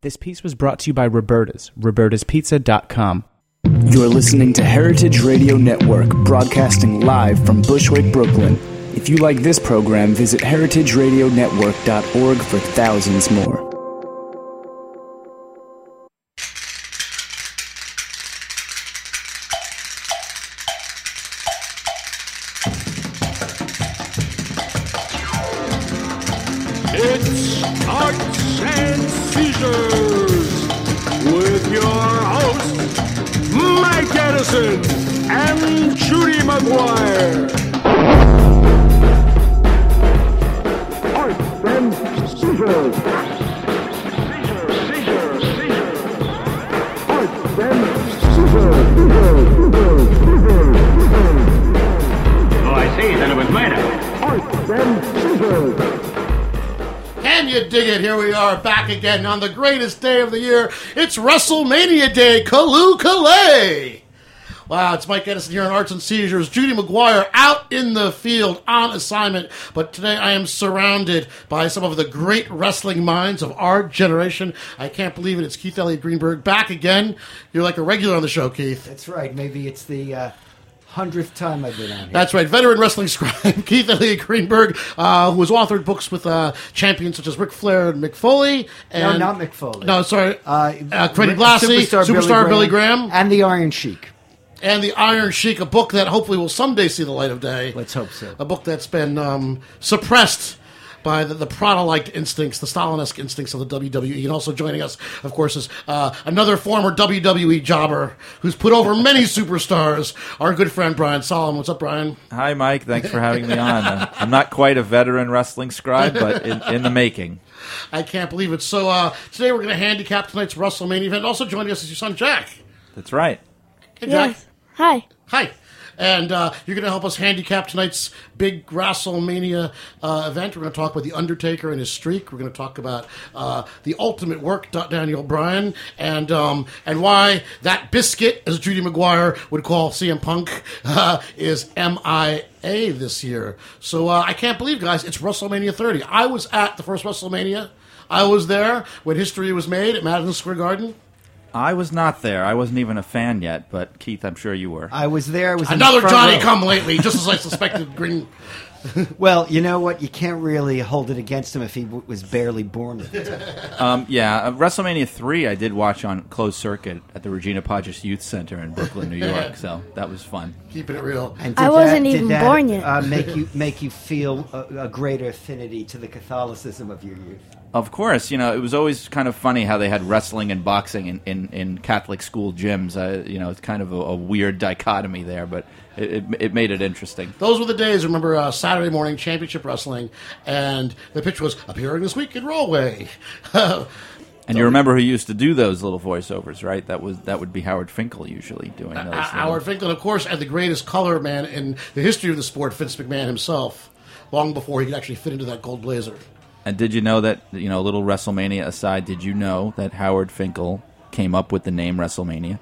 This piece was brought to you by Roberta's, robertaspizza.com. You're listening to Heritage Radio Network, broadcasting live from Bushwick, Brooklyn. If you like this program, visit heritageradionetwork.org for thousands more. On the greatest day of the year. It's WrestleMania Day, Kalu Kalay. Wow, it's Mike Edison here on Arts and Seizures. Judy McGuire out in the field on assignment. But today I am surrounded by some of the great wrestling minds of our generation. I can't believe it. It's Keith Elliott Greenberg back again. You're like a regular on the show, Keith. That's right. Maybe it's the uh, hundredth time I've been on here. That's right, veteran wrestling scribe Keith Elliott Greenberg, uh, who has authored books with uh, champions such as Ric Flair and Mick Foley. no, And, not Mick Foley. No, sorry, Uh, uh, Freddie Blassie, Superstar, Billy, Graham, and the Iron Sheik. and the Iron Sheik, a book that hopefully will someday see the light of day. Let's hope so. A book that's been um, suppressed by the, the Pravda-like instincts, the Stalin-esque instincts of the WWE. And also joining us, of course, is uh, another former WWE jobber who's put over many superstars, our good friend Brian Solomon. What's up, Brian? Hi, Mike. Thanks for having me on. Uh, I'm not quite a veteran wrestling scribe, but in, in the making. I can't believe it. So uh, today we're going to handicap tonight's WrestleMania event. Also joining us is your son Jack. That's right. Hey, Jack. Yes. Hi. Hi. And uh, you're going to help us handicap tonight's big WrestleMania uh, event. We're going to talk about The Undertaker and his streak. We're going to talk about uh, the ultimate work, Da- Daniel Bryan, and um, and why that biscuit, as Judy McGuire would call CM Punk, uh, is MIA this year. So uh, I can't believe, guys, it's WrestleMania 30. I was at the first WrestleMania. I was there when history was made at Madison Square Garden. I was not there. I wasn't even a fan yet, but Keith, I'm sure you were. I was there. I was in Another the front Johnny row. come lately, just as I suspected. Green. Well, you know what? You can't really hold it against him if he w- was barely born. at the time. Um, yeah, uh, WrestleMania 3 I did watch on closed circuit at the Regina Pacis Youth Center in Brooklyn, New York, so that was fun. Keeping it real. And I wasn't that- did even that, born yet. Uh, make you make you feel a, a greater affinity to the Catholicism of your youth. Of course, you know, it was always kind of funny how they had wrestling and boxing in, in, in Catholic school gyms. Uh, you know, it's kind of a, a weird dichotomy there, but it, it, it made it interesting. Those were the days. Remember uh, Saturday morning championship wrestling, and the pitch was appearing this week in Rollway. And you remember who used to do those little voiceovers, right? That was that would be Howard Finkel usually doing those. little- Howard Finkel, of course, and the greatest color man in the history of the sport, Vince McMahon himself, long before he could actually fit into that gold blazer. And did you know that you know, a little WrestleMania aside? Did you know that Howard Finkel came up with the name WrestleMania?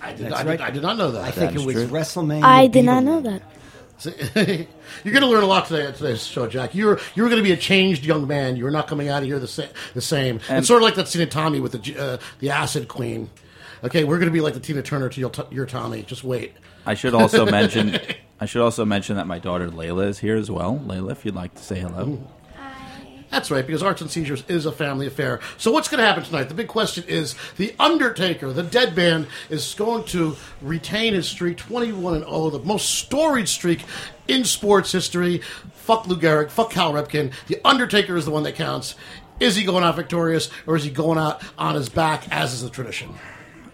I did, That's I, right. did, I did not know that. I think it was true. WrestleMania. I did beat not know that. You're going to learn a lot today at today's show, Jack. You're you're going to be a changed young man. You're not coming out of here the, sa- the same. it's sort of like that scene of Tommy with the uh, the Acid Queen. Okay, we're going to be like the Tina Turner to your, t- your Tommy. Just wait. I should also mention. I should also mention that my daughter Layla is here as well. Layla, if you'd like to say hello. That's right, because Arts and Seizures is a family affair. So what's going to happen tonight? The big question is The Undertaker, the dead man, is going to retain his streak 21 and 0, the most storied streak in sports history. Fuck Lou Gehrig, fuck Cal Ripken. The Undertaker is the one that counts. Is he going out victorious, or is he going out on his back, as is the tradition?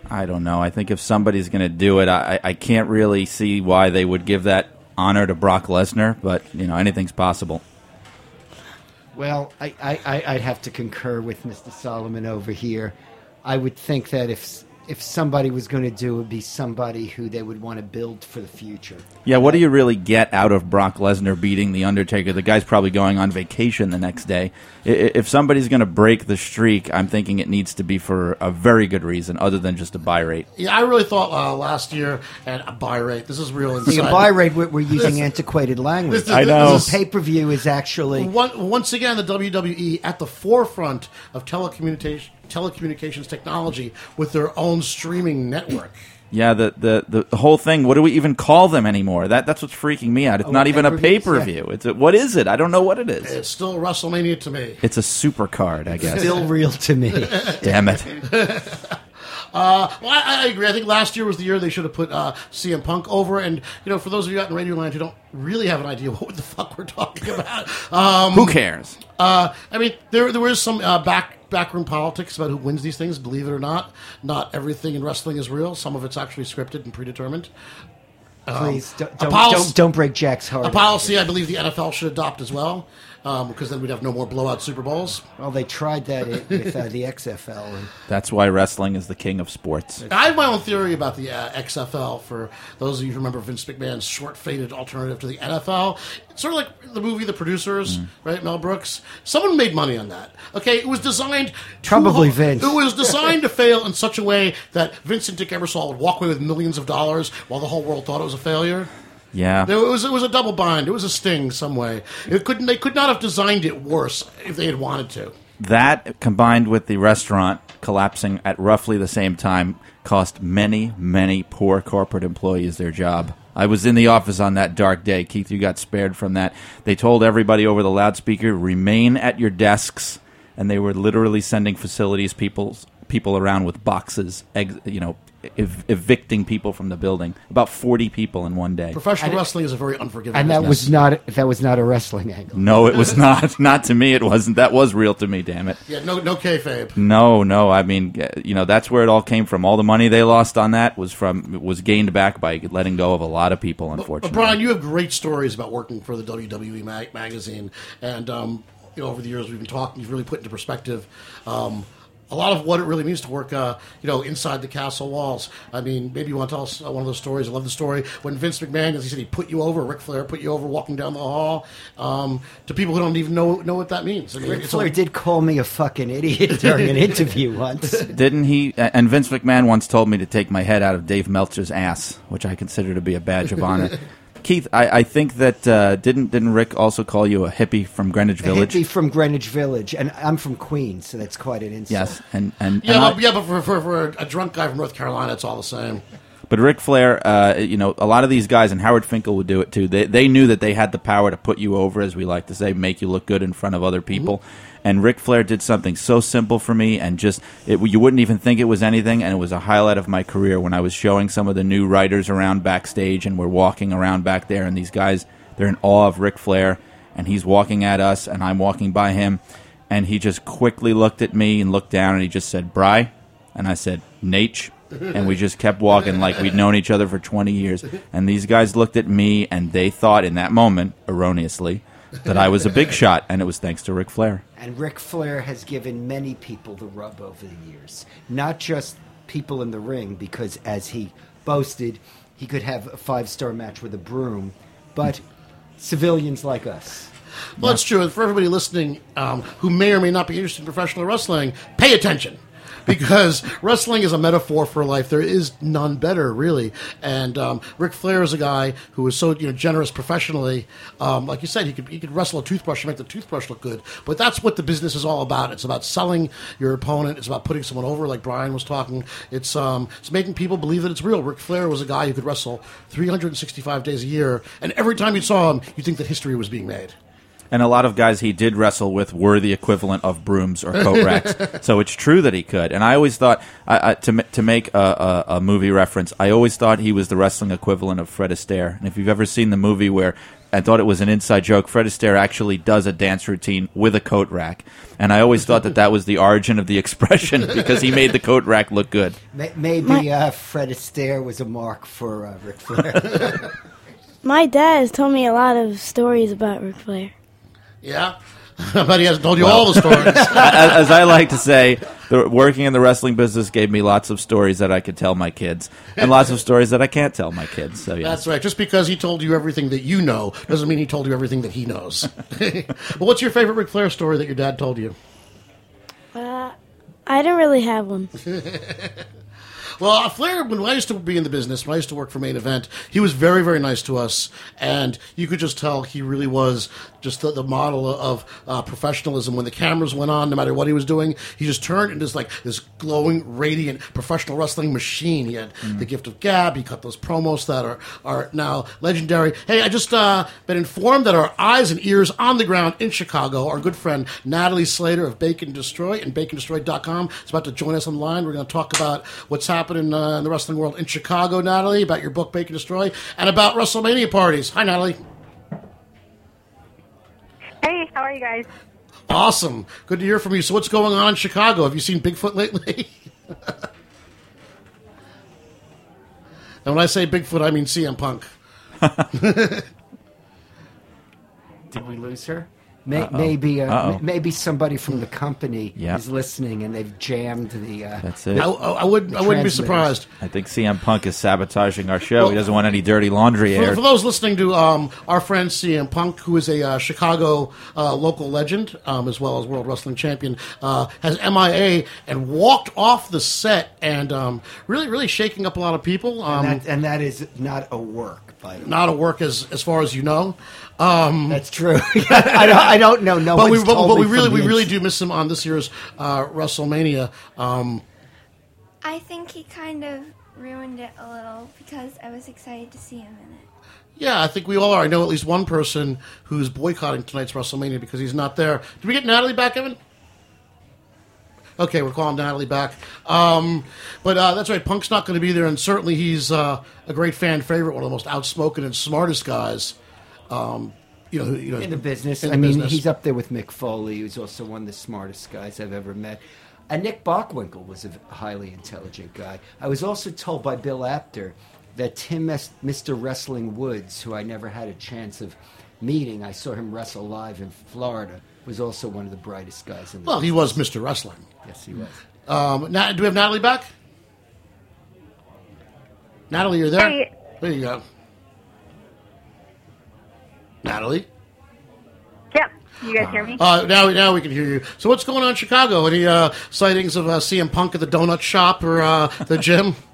I don't know. I think if somebody's going to do it, I, I can't really see why they would give that honor to Brock Lesnar. But you know, anything's possible. Well, I, I, I'd have to concur with Mr. Solomon over here. I would think that if if somebody was going to do it, would be somebody who they would want to build for the future. Yeah, what do you really get out of Brock Lesnar beating The Undertaker? The guy's probably going on vacation the next day. I- i- If somebody's going to break the streak, I'm thinking it needs to be for a very good reason other than just a buy rate. Yeah, I really thought uh, last year and a buy rate. This is real inside. The buy rate, we're, we're using antiquated language. this is- I know. this Pay per view is actually. One, once again, the WWE at the forefront of telecommunication, telecommunications technology with their own streaming network. Yeah, the, the, the whole thing. What do we even call them anymore? That that's what's freaking me out. It's Oh, not even a pay pay-per-views? per view. It's a, what is it? I don't know what it is. It's still WrestleMania to me. It's a super card, I guess. Still real to me. Damn it. Well, I, I agree. I think last year was the year they should have put uh, CM Punk over. And you know, for those of you out in Radio Land who don't really have an idea what the fuck we're talking about, um, Who cares? Uh, I mean, there there was some uh, back backroom politics about who wins these things. Believe it or not, not everything in wrestling is real. Some of it's actually scripted and predetermined. Please um, don't, don't, policy- don't, don't break Jack's heart. A policy I believe the NFL should adopt as well, because then we'd have no more blowout Super Bowls. Well, they tried that i- with uh, the XFL. And That's why wrestling is the king of sports. I have my own theory about the uh, XFL. For those of you who remember Vince McMahon's short-faded alternative to the NFL, it's sort of like the movie The Producers, right? Mel Brooks. Someone made money on that. Okay, it was designed to Probably Vince. It was designed to fail in such a way that Vince and Dick Ebersol would walk away with millions of dollars while the whole world thought it was a failure. Yeah. There was it was a double bind. It was a sting some way. It couldn't. They could not have designed it worse if they had wanted to. That combined with the restaurant collapsing at roughly the same time cost many, many poor corporate employees their job. I was in the office on that dark day. Keith, you got spared from that. They told everybody over the loudspeaker, remain at your desks, and they were literally sending facilities people people around with boxes, you know, ev- evicting people from the building. About 40 people in one day. Professional wrestling is a very unforgiving. and that business. was not that was not a wrestling angle. No, it was not. Not to me, it wasn't. That was real to me, damn it. yeah, no no kayfabe. No, no. I mean, uh, you know, that's where it all came from. All the money they lost on that was from was gained back by letting go of a lot of people. But Unfortunately, Brian, you have great stories about working for the WWE mag- magazine, and um, you know over the years we've been talking. You've really put into perspective. Um, a lot of what it really means to work, uh, you know, inside the castle walls. I mean, maybe you want to tell us uh, one of those stories. I love the story when Vince McMahon, as he said, he put you over. Ric Flair put you over walking down the hall. Um, to people who don't even know know what that means. I mean, Ric Flair a- did call me a fucking idiot during an interview once. didn't he? And Vince McMahon once told me to take my head out of Dave Meltzer's ass, which I consider to be a badge of honor. Keith, I, I think that uh, didn't didn't Ric also call you a hippie from Greenwich Village? A Village? hippie from Greenwich Village, and I'm from Queens, so that's quite an insult. Yes, and and, yeah, and I- but, yeah, but for, for, for a drunk guy from North Carolina, it's all the same. But Ric Flair, uh, you know, a lot of these guys, and Howard Finkel would do it too. They they knew that they had the power to put you over, as we like to say, make you look good in front of other people. And Ric Flair did something so simple for me, and just it, you wouldn't even think it was anything, and it was a highlight of my career when I was showing some of the new writers around backstage, and we're walking around back there, and these guys they're in awe of Ric Flair, and he's walking at us, and I'm walking by him, and he just quickly looked at me and looked down, and he just said, "Bry," and I said, "Naitch." and we just kept walking like we'd known each other for 20 years. And these guys looked at me and they thought in that moment, erroneously, that I was a big shot, and it was thanks to Ric Flair. And Ric Flair has given many people the rub over the years. Not just people in the ring, because as he boasted, he could have a five star match with a broom, but civilians like us. Well, it's true. And for everybody listening um, who may or may not be interested in professional wrestling, pay attention. Because wrestling is a metaphor for life. There is none better, really. And um, Ric Flair is a guy who is so you know generous professionally. Um, like you said, he could he could wrestle a toothbrush and make the toothbrush look good. But that's what the business is all about. It's about selling your opponent. It's about putting someone over, like Brian was talking. It's um, it's making people believe that it's real. Ric Flair was a guy who could wrestle 365 days a year, and every time you saw him, you think that history was being made. And a lot of guys he did wrestle with were the equivalent of brooms or coat racks. so it's true that he could. And I always thought, I, I, to, to make a, a, a movie reference, I always thought he was the wrestling equivalent of Fred Astaire. And if you've ever seen the movie where I thought it was an inside joke, Fred Astaire actually does a dance routine with a coat rack. And I always thought that that was the origin of the expression because he made the coat rack look good. Maybe uh, Fred Astaire was a mark for uh, Ric Flair. My dad has told me a lot of stories about Ric Flair. Yeah, I bet he hasn't told you all the stories. as, as I like to say, the, working in the wrestling business gave me lots of stories that I could tell my kids, and lots of stories that I can't tell my kids. So yeah, That's right. Just because he told you everything that you know doesn't mean he told you everything that he knows. well, what's your favorite Ric Flair story that your dad told you? Uh, I don't really have one. Well, uh, Flair, when I used to be in the business, when I used to work for Main Event, he was very, very nice to us, and you could just tell he really was just the, the model of uh, professionalism. When the cameras went on, no matter what he was doing, he just turned into this like this glowing, radiant professional wrestling machine. He had the gift of gab. He cut those promos that are are now legendary. Hey, I just uh, been informed that our eyes and ears on the ground in Chicago, our good friend Natalie Slater of Bake and Destroy and BakeAndDestroy.com is about to join us online. We're going to talk about what's happening uh, in the wrestling world in Chicago, Natalie, about your book Bake and Destroy, and about WrestleMania parties. Hi, Natalie. Hey, how are you guys? Awesome. Good to hear from you. So, what's going on in Chicago? Have you seen Bigfoot lately? and when I say Bigfoot, I mean CM Punk. Did we lose her? May, maybe uh, maybe somebody from the company Yep. is listening and they've jammed the. Uh, that's it. I, I, I would. I wouldn't be surprised. I think CM Punk is sabotaging our show. he doesn't want any dirty laundry For, aired. for those listening to um, our friend CM Punk, who is a uh, Chicago uh, local legend um, as well as World Wrestling Champion, uh, has MIA and walked off the set and um, really, really shaking up a lot of people. Um, and, that, and that is not a work, by the not a work as as far as you know. Um, That's true. I, don't, I don't know. No but we, but, told but we really, we really do miss him on this year's uh, WrestleMania. Um, I think he kind of ruined it a little because I was excited to see him in it. yeah, I think we all are. I know at least one person who's boycotting tonight's WrestleMania because he's not there. Did we get Natalie back, Evan? Okay, we're calling Natalie back. Um, but uh, that's right, Punk's not going to be there, and certainly he's uh, a great fan favorite, one of the most outspoken and smartest guys. Um, you know, you know, in the business. in I mean, business. he's up there with Mick Foley, who's also one of the smartest guys I've ever met. And Nick Bockwinkel was a highly intelligent guy. I was also told by Bill Apter that Tim S- Mr. Wrestling Woods, who I never had a chance of meeting, I saw him wrestle live in Florida, was also one of the brightest guys in the Well, he was Mr. Wrestling. Yes, he was. Um, Nat, do we have Natalie back? Natalie, you're there. Hey. There you go. Natalie. Yep. You guys hear me? Uh, now, now we can hear you. So, what's going on in Chicago? Any uh, sightings of uh, CM Punk at the donut shop or uh, the gym?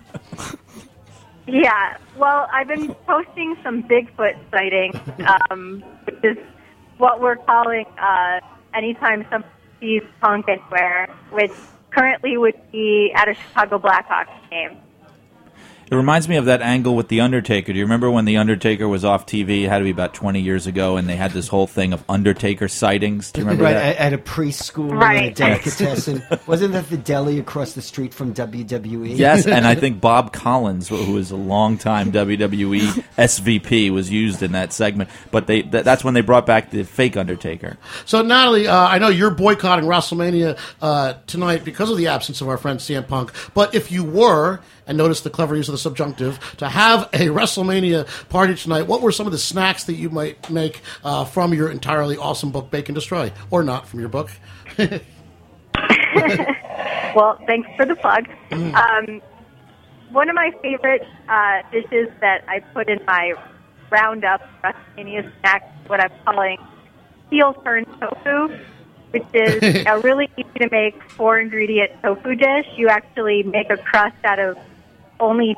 Yeah. Well, I've been posting some Bigfoot sightings, um, which is what we're calling uh, anytime somebody sees punk anywhere, which currently would be at a Chicago Blackhawks game. It reminds me of that angle with The Undertaker. Do you remember when The Undertaker was off TV? It had to be about 20 years ago, and they had this whole thing of Undertaker sightings. Do you remember Right, that? at, at a preschool and a Right. delicatessen. Wasn't that the deli across the street from? WWE? Yes, and I think Bob Collins, who was a longtime WWE SVP, was used in that segment. But they th- that's when they brought back the fake Undertaker. So, Natalie, uh, I know you're boycotting WrestleMania uh, tonight because of the absence of our friend CM Punk. But if you were, and notice the clever use of the subjunctive, to have a WrestleMania party tonight, what were some of the snacks that you might make uh, from your entirely awesome book, Bake and Destroy, or not from your book? Well, thanks for the plug. Um, one of my favorite uh, dishes that I put in my roundup WrestleMania snack, what I'm calling heel turn tofu, which is a really easy to make four ingredient tofu dish. You actually make a crust out of only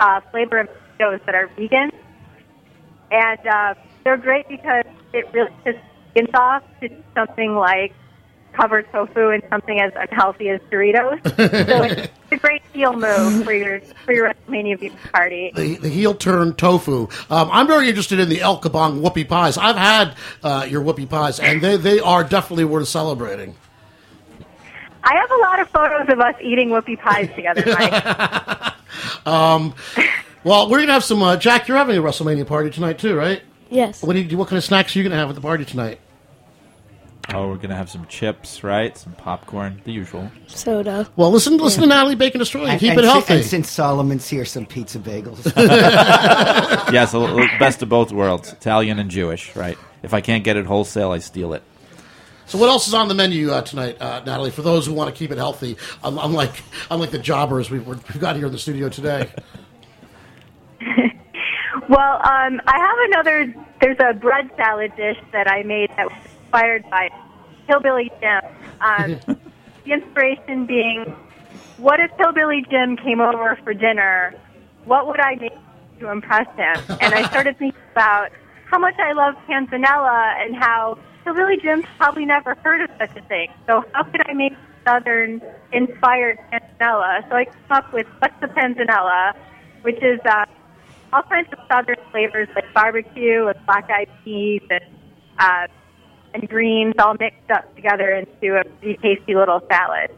uh, flavor of potatoes that are vegan, and uh, they're great because it really just skins off to something like covered tofu in something as unhealthy as Doritos. so it's a great heel move for your for your WrestleMania viewing party. the, the heel turn tofu. Um, I'm very interested in the El Kabong whoopie pies. I've had uh, your whoopie pies, and they, they are definitely worth celebrating. I have a lot of photos of us eating whoopie pies together, Mike. Well, we're going to have some. Uh, Jack, you're having a WrestleMania party tonight, too, right? Yes. What, do you, what kind of snacks are you going to have at the party tonight? Oh, we're gonna have some chips, right? Some popcorn, the usual. Soda. Well, listen, listen to Natalie Bake and Destroy and, And, keep and it si- healthy. and since Solomon's here, some pizza bagels. Yes, a little best of both worlds, Italian and Jewish, right? If I can't get it wholesale, I steal it. So what else is on the menu uh, tonight, uh, Natalie? For those who want to keep it healthy, unlike unlike the jobbers we've, we've got here in the studio today. Well, um, I have another. There's a bread salad dish that I made that was inspired by Hillbilly Jim. Um, the inspiration being, what if Hillbilly Jim came over for dinner? What would I make to impress him? And I started thinking about how much I love panzanella and how Hillbilly Jim's probably never heard of such a thing. So how could I make Southern inspired panzanella? So I came up with what's the panzanella, which is uh, all kinds of southern flavors like barbecue and black eyed peas and uh, and greens all mixed up together into a pretty tasty little salad.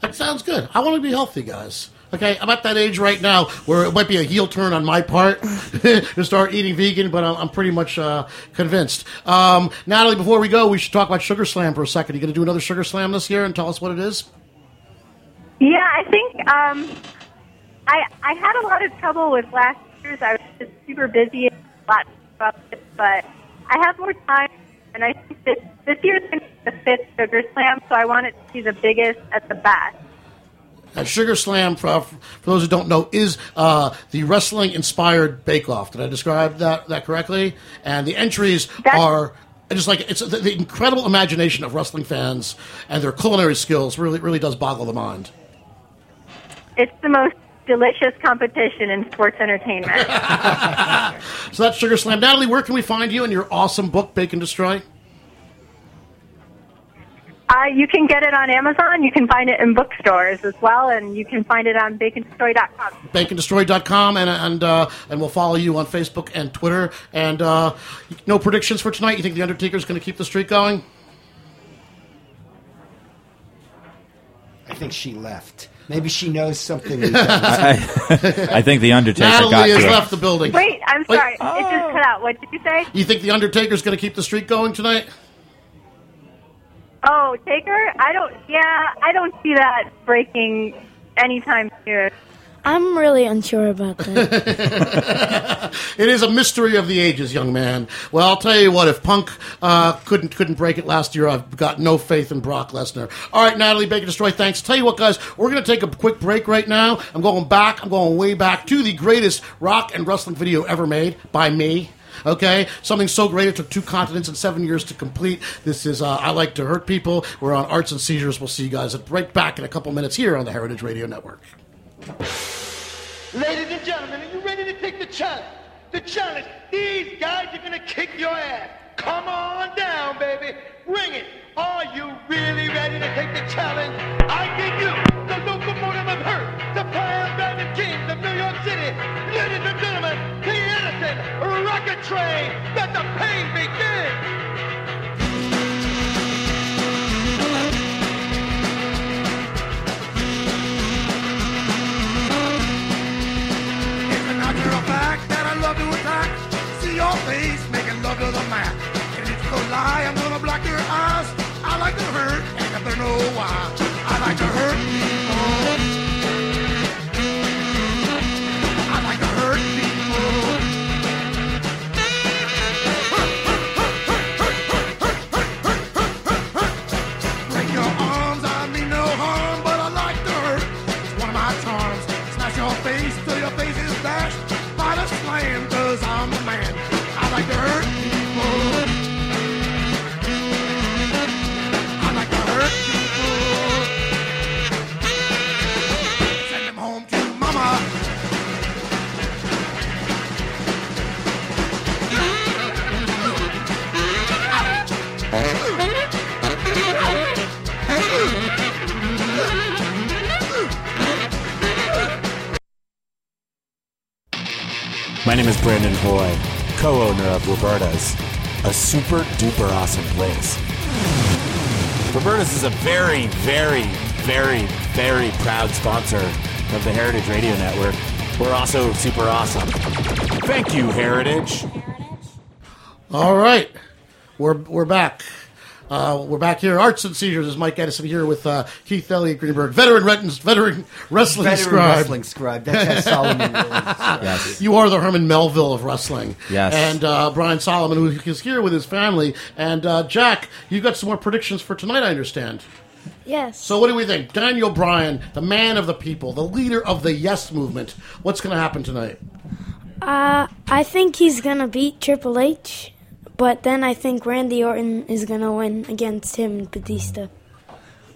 That sounds good. I want to be healthy, guys. Okay, I'm at that age right now where it might be a heel turn on my part to start eating vegan, but I'm, pretty much uh, convinced. Um, Natalie, before we go, we should talk about Sugar Slam for a second. Are You going to do another Sugar Slam this year and tell us what it is? Yeah, I think um, I I had a lot of trouble with last year's. I was just super busy and a lot about it, but I have more time, and I think this this year's going to be the fifth Sugar Slam, so I want it to be the biggest at the best. Uh, Sugar Slam, for, for those who don't know, is uh, the wrestling inspired bake off. Did I describe that, that correctly? And the entries are just like it's the, the incredible imagination of wrestling fans and their culinary skills really really does boggle the mind. It's the most delicious competition in sports entertainment. So that's Sugar Slam. Natalie, where can we find you and your awesome book, Bake and Destroy? Uh, you can get it on Amazon. You can find it in bookstores as well, and you can find it on bakeanddestroy.com. bakeanddestroy.com and and uh, and we'll follow you on Facebook and Twitter. And uh, no predictions for tonight. You think the Undertaker's going to keep the streak going? I think she left. Maybe she knows something. I, I think the Undertaker got Natalie to has her. left the building. Wait, I'm Wait. sorry. It just cut out. What did you say? You think the Undertaker's going to keep the streak going tonight? Oh, Taker? I don't. Yeah, I don't see that breaking anytime soon. I'm really unsure about that. It is a mystery of the ages, young man. Well, I'll tell you what. If Punk uh, couldn't couldn't break it last year, I've got no faith in Brock Lesnar. All right, Natalie Bake and Destroy. Thanks. Tell you what, guys, we're going to take a quick break right now. I'm going back. I'm going way back to the greatest rock and wrestling video ever made by me. Okay, something so great it took two continents and seven years to complete. This is uh, I like to hurt people. We're on Arts and Seizures. We'll see you guys right back in a couple minutes here on the Heritage Radio Network. Ladies and gentlemen, are you ready to take the challenge? The challenge. These guys are gonna kick your ass. Come on down, baby. Bring it. Are you really ready to take the challenge? I give you the locomotive of hurt, the fire driving kings of New York City. Ladies and gentlemen, the innocent rocket train. Let the pain begin. It's a natural fact that I love to attack. See your face making love to the mat. And if you lie, I'm gonna block your eyes. I like to hurt, and if they know why, I like to hurt people. Awesome place. Roberta's is a very, very, very, very proud sponsor of the Heritage Radio Network. We're also super awesome. Thank you, Heritage. All right, we're we're back. Uh, we're back here. Arts and Seizures is Mike Edison here with uh, Keith Elliott Greenberg, veteran ret- veteran wrestling Veteran scribe. wrestling scribe. That's how Solomon really describes Yes. You are the Herman Melville of wrestling. Yes. And uh, Brian Solomon, who is here with his family. And uh, Jack, you've got some more predictions for tonight, I understand. Yes. So, what do we think? Daniel Bryan, the man of the people, the leader of the Yes movement. What's going to happen tonight? Uh, I think he's gonna beat Triple H, but then I think Randy Orton is gonna win against him and Batista.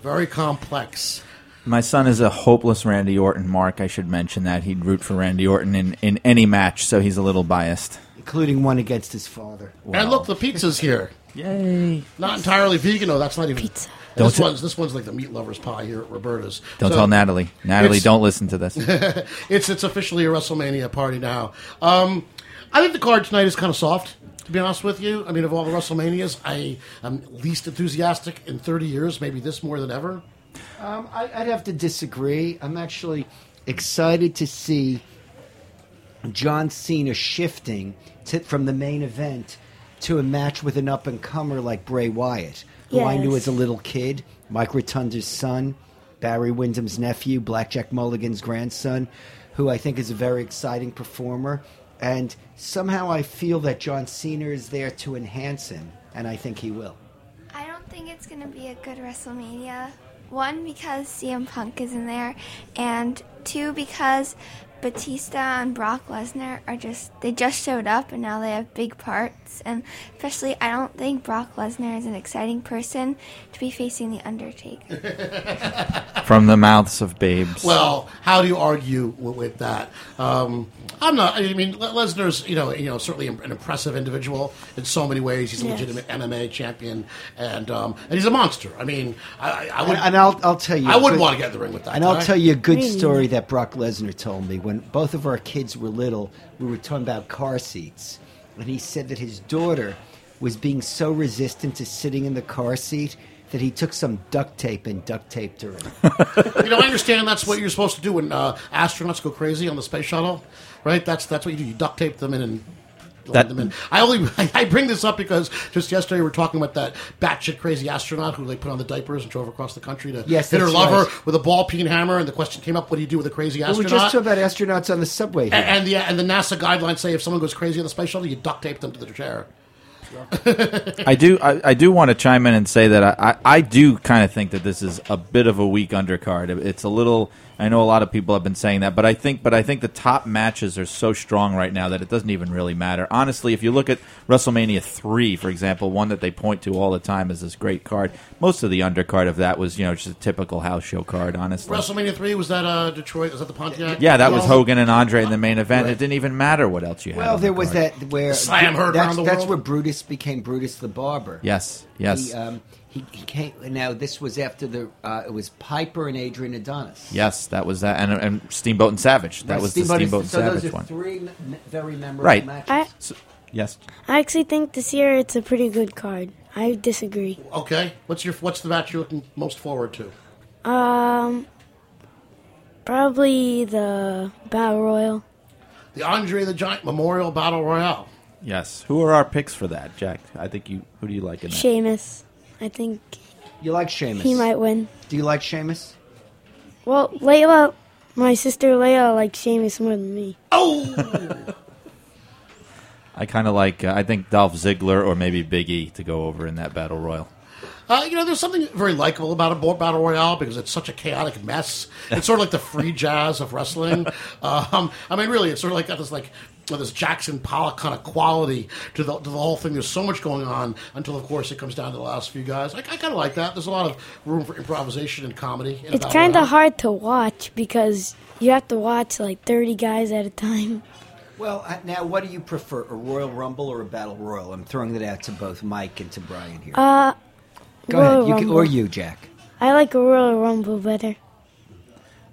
Very complex. My son is a hopeless Randy Orton mark. I should mention that he'd root for Randy Orton in, in any match, so he's a little biased. including one against his father. And look, the pizza's here. Yay! Not entirely vegan, though. That's not even Pizza. Don't this t- one's this one's like the meat lover's pie here at Roberta's. Don't So- tell Natalie. Natalie, It's- don't listen to this. it's it's officially a WrestleMania party now. Um, I think the card tonight is kind of soft. To be honest with you, I mean, of all the WrestleManias, I am least enthusiastic in 30 years. Maybe this more than ever. Um, I, I'd have to disagree. I'm actually excited to see John Cena shifting to, from the main event to a match with an up and comer like Bray Wyatt, who I knew Yes. as a little kid, Mike Rotunda's son, Barry Windham's nephew, Blackjack Mulligan's grandson, who I think is a very exciting performer. And somehow I feel that John Cena is there to enhance him, and I think he will. I don't think it's going to be a good WrestleMania. One, because CM Punk is in there, and two, because Batista and Brock Lesnar are just, they just showed up and now they have big parts. And especially, I don't think Brock Lesnar is an exciting person to be facing The Undertaker. From the mouths of babes. Well, how do you argue with, with that? Um, I'm not. I mean, Lesnar's you know you know certainly an impressive individual in so many ways. He's a Yes. legitimate MMA champion, and um, and he's a monster. I mean, I, I, I would. And, and I'll, I'll tell you. I a wouldn't want to get in the ring with that. And I'll guy. tell you a good story that Brock Lesnar told me when both of our kids were little. We were talking about car seats, and he said that his daughter was being so resistant to sitting in the car seat that he took some duct tape and duct taped her in. you know, I understand that's what you're supposed to do when uh, astronauts go crazy on the space shuttle, right? That's that's what you do. You duct tape them in and. That- That, them in. I only I bring this up because just yesterday we were talking about that batshit crazy astronaut who they put on the diapers and drove across the country to Yes, hit her lover right. with a ball peen hammer, and the question came up: What do you do with a crazy we astronaut? were just talking about astronauts on the subway. Here. and, and the and the NASA guidelines say if someone goes crazy on the space shuttle, you duct tape them to the chair. I do. I, I do want to chime in and say that I, I, I do kind of think that this is a bit of a weak undercard. It's a little. I know a lot of people have been saying that, but I think, but I think the top matches are so strong right now that it doesn't even really matter. Honestly, if you look at WrestleMania three, for example, one that they point to all the time as this great card, most of the undercard of that was you know just a typical house show card. Honestly, WrestleMania three was that uh, Detroit? Was that the Pontiac? yeah, that was Hogan and Andre in the main event. Right. It didn't even matter what else you had. well, on the there was card. that where Slam heard that's, around the that's world. where Brutus became Brutus the Barber. Yes, yes, He, um, he, he came. Now this was after the. Uh, it was Piper and Adrian Adonis. yes. That was that, and, and Steamboat and Savage. That Right, was the Steamboat- Steamboat and so Savage those are one. Three me- very memorable Right. matches. I So- yes. I actually think this year it's a pretty good card. I disagree. Okay, what's your what's the match you're looking most forward to? Um, probably the Battle Royal. The Andre the Giant Memorial Battle Royale. Yes. Who are our picks for that, Jack? I think you. Who do you like in that? Sheamus. I think You like Sheamus? he might win. Do you like Sheamus? Well, Layla, my sister Layla likes Sheamus more than me. Oh, I kind of like. Uh, I think Dolph Ziggler or maybe Big E to go over in that battle royal. uh, you know, there's something very likable about a battle royale because it's such a chaotic mess. It's sort of like the free jazz of wrestling. Um, I mean, really, it's sort of like got this like this Jackson Pollock kind of quality to the, to the whole thing. There's so much going on until, of course, it comes down to the last few guys. I, I kind of like that. There's a lot of room for improvisation and comedy. In It's kind of hard to watch because you have to watch like 30 guys at a time. Well, uh, now what do you prefer, a Royal Rumble or a Battle Royal? I'm throwing that out to both Mike and to Brian here. Uh, Go Royal ahead, you can, or you, Jack. I like a Royal Rumble better.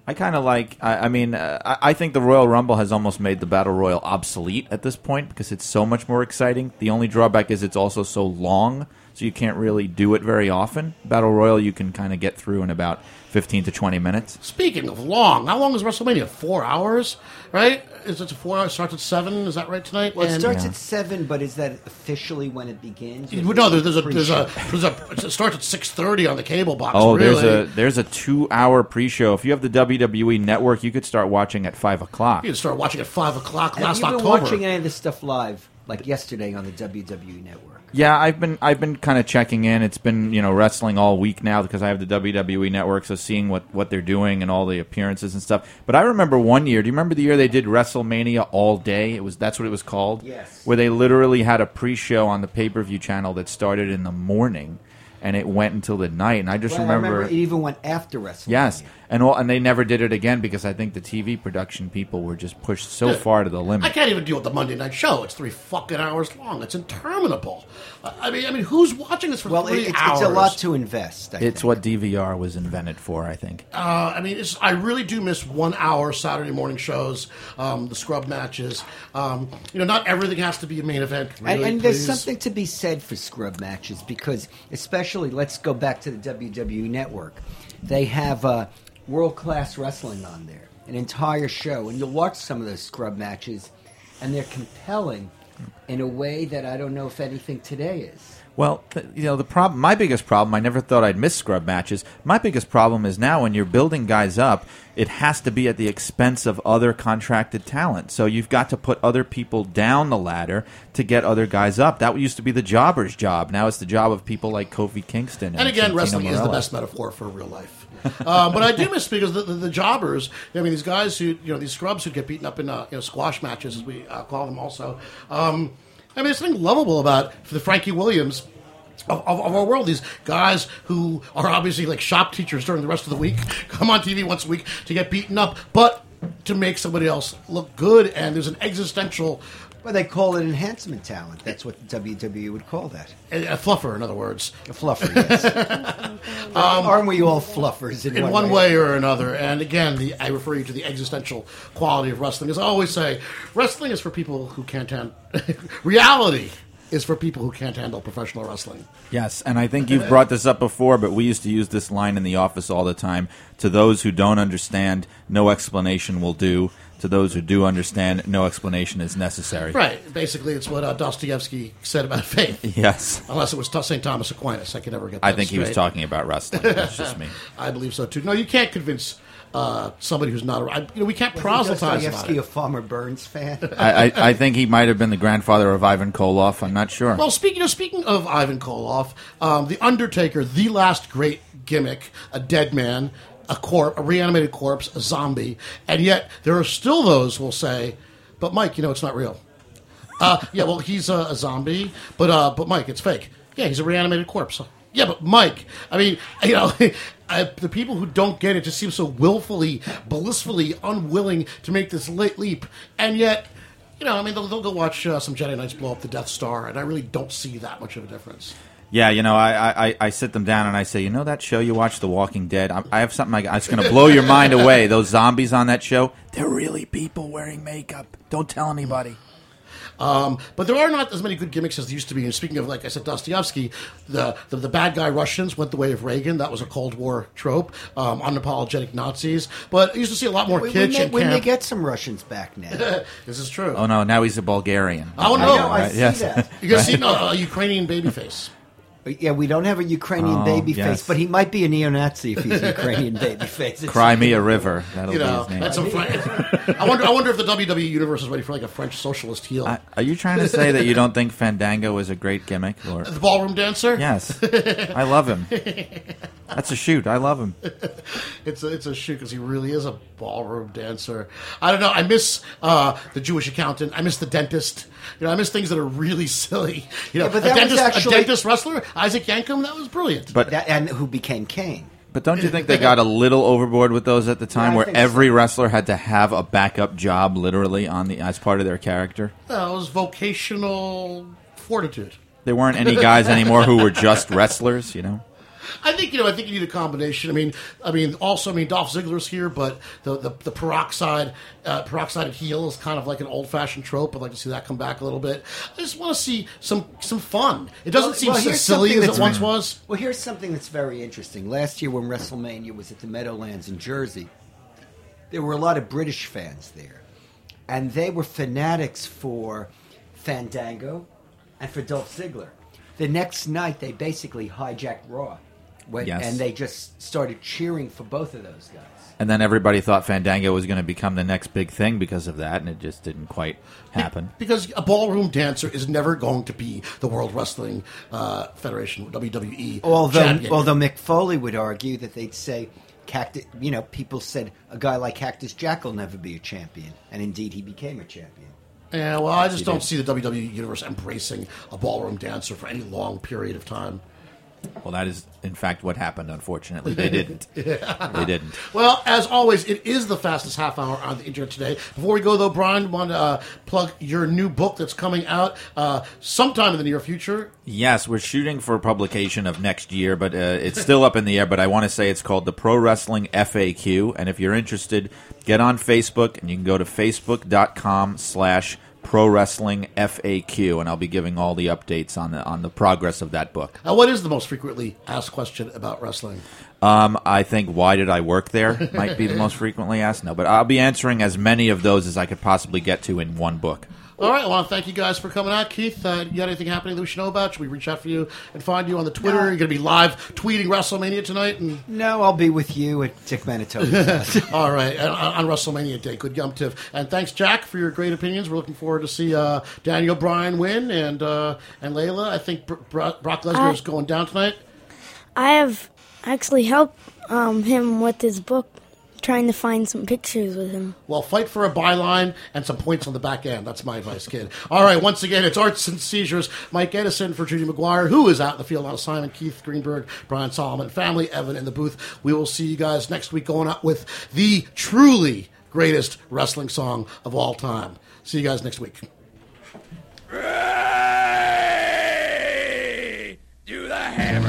I kind of like. I, I mean, uh, I, I think the Royal Rumble has almost made the Battle Royal obsolete at this point because it's so much more exciting. The only drawback is it's also so long. so you can't really do it very often. Battle Royal, you can kind of get through in about 15 to 20 minutes. Speaking of long, how long is WrestleMania? Four hours, right? Is it a four hours? Starts at seven. Is that right tonight? Well, it And- starts at seven, but is that officially when it begins? You- No, there's, there's a there's a there's a it starts at six thirty on the cable box. Oh, really. there's a there's a two hour pre show. If you have the WWE Network, you could start watching at five o'clock. You can start watching at five o'clock Have last you been October. watching any of this stuff live, like yesterday on the WWE Network? Yeah, I've been I've been kind of checking in. It's been you know wrestling all week now because I have the WWE Network, so seeing what what they're doing and all the appearances and stuff. But I remember one year. Do you remember the year they did WrestleMania all day? It was that's what it was called. Yes. Where they literally had a pre-show on the pay-per-view channel that started in the morning and it went until the night. And I just Well, I remember, remember it even went after wrestling. yes, and all, and they never did it again because I think the TV production people were just pushed so Yeah. far to the limit. I can't even deal with the Monday night show. It's three fucking hours long. It's interminable. I mean, I mean, who's watching this for Well, three it, it's, hours? it's a lot to invest. I It's what DVR was invented for, I think. Uh, I mean, it's, I really do miss one hour Saturday morning shows, um, the scrub matches. Um, you know, not everything has to be a main event. and, really, and there's something to be said for scrub matches because, especially, let's go back to the WWE Network. They have uh, world class wrestling on there, an entire show, and you'll watch some of those scrub matches, and they're compelling in a way that I don't know if anything today is. Well, th- you know, the problem, my biggest problem, I never thought I'd miss scrub matches. My biggest problem is now when you're building guys up, it has to be at the expense of other contracted talent. So you've got to put other people down the ladder to get other guys up. That used to be the jobber's job. Now it's the job of people like Kofi Kingston. And, And again, Santino wrestling is the best metaphor for real life. uh, but I do miss because the, the, the jobbers. I mean, these guys who you know these scrubs who get beaten up in uh, you know squash matches, as we uh, call them, also. Um, I mean, there's something lovable about the Frankie Williams. Of, of, of our world, these guys who are obviously like shop teachers during the rest of the week come on TV once a week to get beaten up, but to make somebody else look good. And there's an existential, Well, they call it enhancement talent. That's what the WWE would call that. a, a fluffer, in other words, A fluffer, yes. Aren't we all fluffers in, Um, in one way or another. And again, the, I refer you to the existential quality of wrestling. As I always say, wrestling is for people who can't handle reality. Is for people who can't handle professional wrestling. Yes, and I think you've brought this up before, but we used to use this line in the office all the time. To those who don't understand, no explanation will do. To those who do understand, no explanation is necessary. Right. Basically, it's what uh, Dostoevsky said about faith. Yes. Unless it was St. Thomas Aquinas. I could never get that I think he was talking about wrestling. That's just me. I believe so, too. No, you can't convince uh, somebody who's not... a- I, you know, we can't Was proselytize about Dostoevsky it. a Farmer Burns fan? I, I, I think he might have been the grandfather of Ivan Koloff. I'm not sure. Well, speaking of speaking of Ivan Koloff, um, the Undertaker, the last great gimmick, a dead man, a corpse, a reanimated corpse, a zombie, and yet there are still those who will say, "But Mike, you know it's not real." Uh, yeah, well, he's a, a zombie, but uh, but Mike, it's fake. Yeah, he's a reanimated corpse. Yeah, but Mike, I mean, you know, I, the people who don't get it just seem so willfully, blissfully unwilling to make this late leap, and yet. You know, I mean, they'll, they'll go watch uh, some Jedi Knights blow up the Death Star, and I really don't see that much of a difference. Yeah, you know, I, I, I sit them down and I say, you know that show you watch, The Walking Dead? I, I have something I, it's going to blow your mind away. Those zombies on that show, they're really people wearing makeup. Don't tell anybody. Um, but there are not as many good gimmicks as there used to be. And speaking of, like I said, Dostoevsky, the, the the bad guy Russians went the way of Reagan. That was a Cold War trope. Um, unapologetic Nazis. But I used to see a lot more we, we, kitsch may, and we may camp. get some Russians back now. this is true. Oh no, now he's a Bulgarian. Oh no! I know, I Right, see yes. that. You're gonna see no, a Ukrainian babyface. But yeah, we don't have a Ukrainian Oh, baby yes. face, but he might be a neo-Nazi if he's a Ukrainian baby face. It's- Cry me a river. That'll You be his name. that's some. Fr- I wonder. I wonder if the WWE universe is ready for like a French socialist heel. I- are you trying to say that you don't think Fandango is a great gimmick? Or the ballroom dancer. yes, I love him. That's a shoot. I love him. It's a, it's a shoot because he really is a ballroom dancer. I don't know. I miss uh, the Jewish accountant. I miss the dentist. You know, I miss things that are really silly. You know, Yeah, but that a was dentist, actually- a dentist wrestler, Isaac Yankem. That was brilliant. But That- and who became Kane. But don't you think they got a little overboard with those at the time, Yeah, where think every wrestler had to have a backup job, literally on the as part of their character? that was vocational fortitude. There weren't any guys anymore who were just wrestlers, you know. I think you know. I think you need a combination. I mean, I mean, also, I mean, Dolph Ziggler's here, but the the, the peroxide, uh, peroxided heel is kind of like an old fashioned trope. I'd like to see that come back a little bit. I just want to see some some fun. It doesn't Well- seem well, so silly as it once was. Well, here's something that's very interesting. Last year, when WrestleMania was at the Meadowlands in Jersey, there were a lot of British fans there, and they were fanatics for Fandango and for Dolph Ziggler. The next night, they basically hijacked Raw, when, Yes. and they just started cheering for both of those guys. And then everybody thought Fandango was going to become the next big thing because of that, and it just didn't quite happen. Because a ballroom dancer is never going to be the World Wrestling uh, Federation WWE Although, champion. although Mick Foley would argue that they'd say Cactus, you know, people said a guy like Cactus Jack will never be a champion, and indeed he became a champion. Yeah, well, I just don't did. see the WWE universe embracing a ballroom dancer for any long period of time. Well, that is, in fact, what happened, unfortunately. They didn't. Yeah. They didn't. Well, as always, it is the fastest half hour on the internet today. Before we go, though, Brian, want to uh, plug your new book that's coming out uh, sometime in the near future. Yes, we're shooting for publication of next year, but uh, it's still up in the air. But I want to say it's called the Pro Wrestling FAQ, and if you're interested, get on Facebook, and you can go to facebook.com slash Pro Wrestling FAQ, and I'll be giving all the updates on the on the progress of that book. Uh, what is the most frequently asked question about wrestling? Um, I think why did I work there might be the most frequently asked. No, but I'll be answering as many of those as I could possibly get to in one book. All right, I want to thank you guys for coming out. Keith, uh, you got anything happening that we should know about? Should we reach out for you and find you on the Twitter? You're going to be live tweeting WrestleMania tonight? and No, I'll be with you at Dick Manitoba's house. All right, on, on WrestleMania Day. Good gum tiff. And thanks, Jack, for your great opinions. We're looking forward to see uh, Daniel Bryan win and uh, and Layla. I think Br- Bro- Brock Lesnar is going down tonight. I have actually helped um, him with his book, trying to find some pictures with him. Well, fight for a byline and some points on the back end. That's my advice, kid. All right, once again, it's Arts and Seizures. Mike Edison for Judy McGuire, who is out in the field on assignment. Keith Greenberg, Brian Solomon, family, Evan in the booth. We will see you guys next week going out with the truly greatest wrestling song of all time. See you guys next week. Do the hammerlock.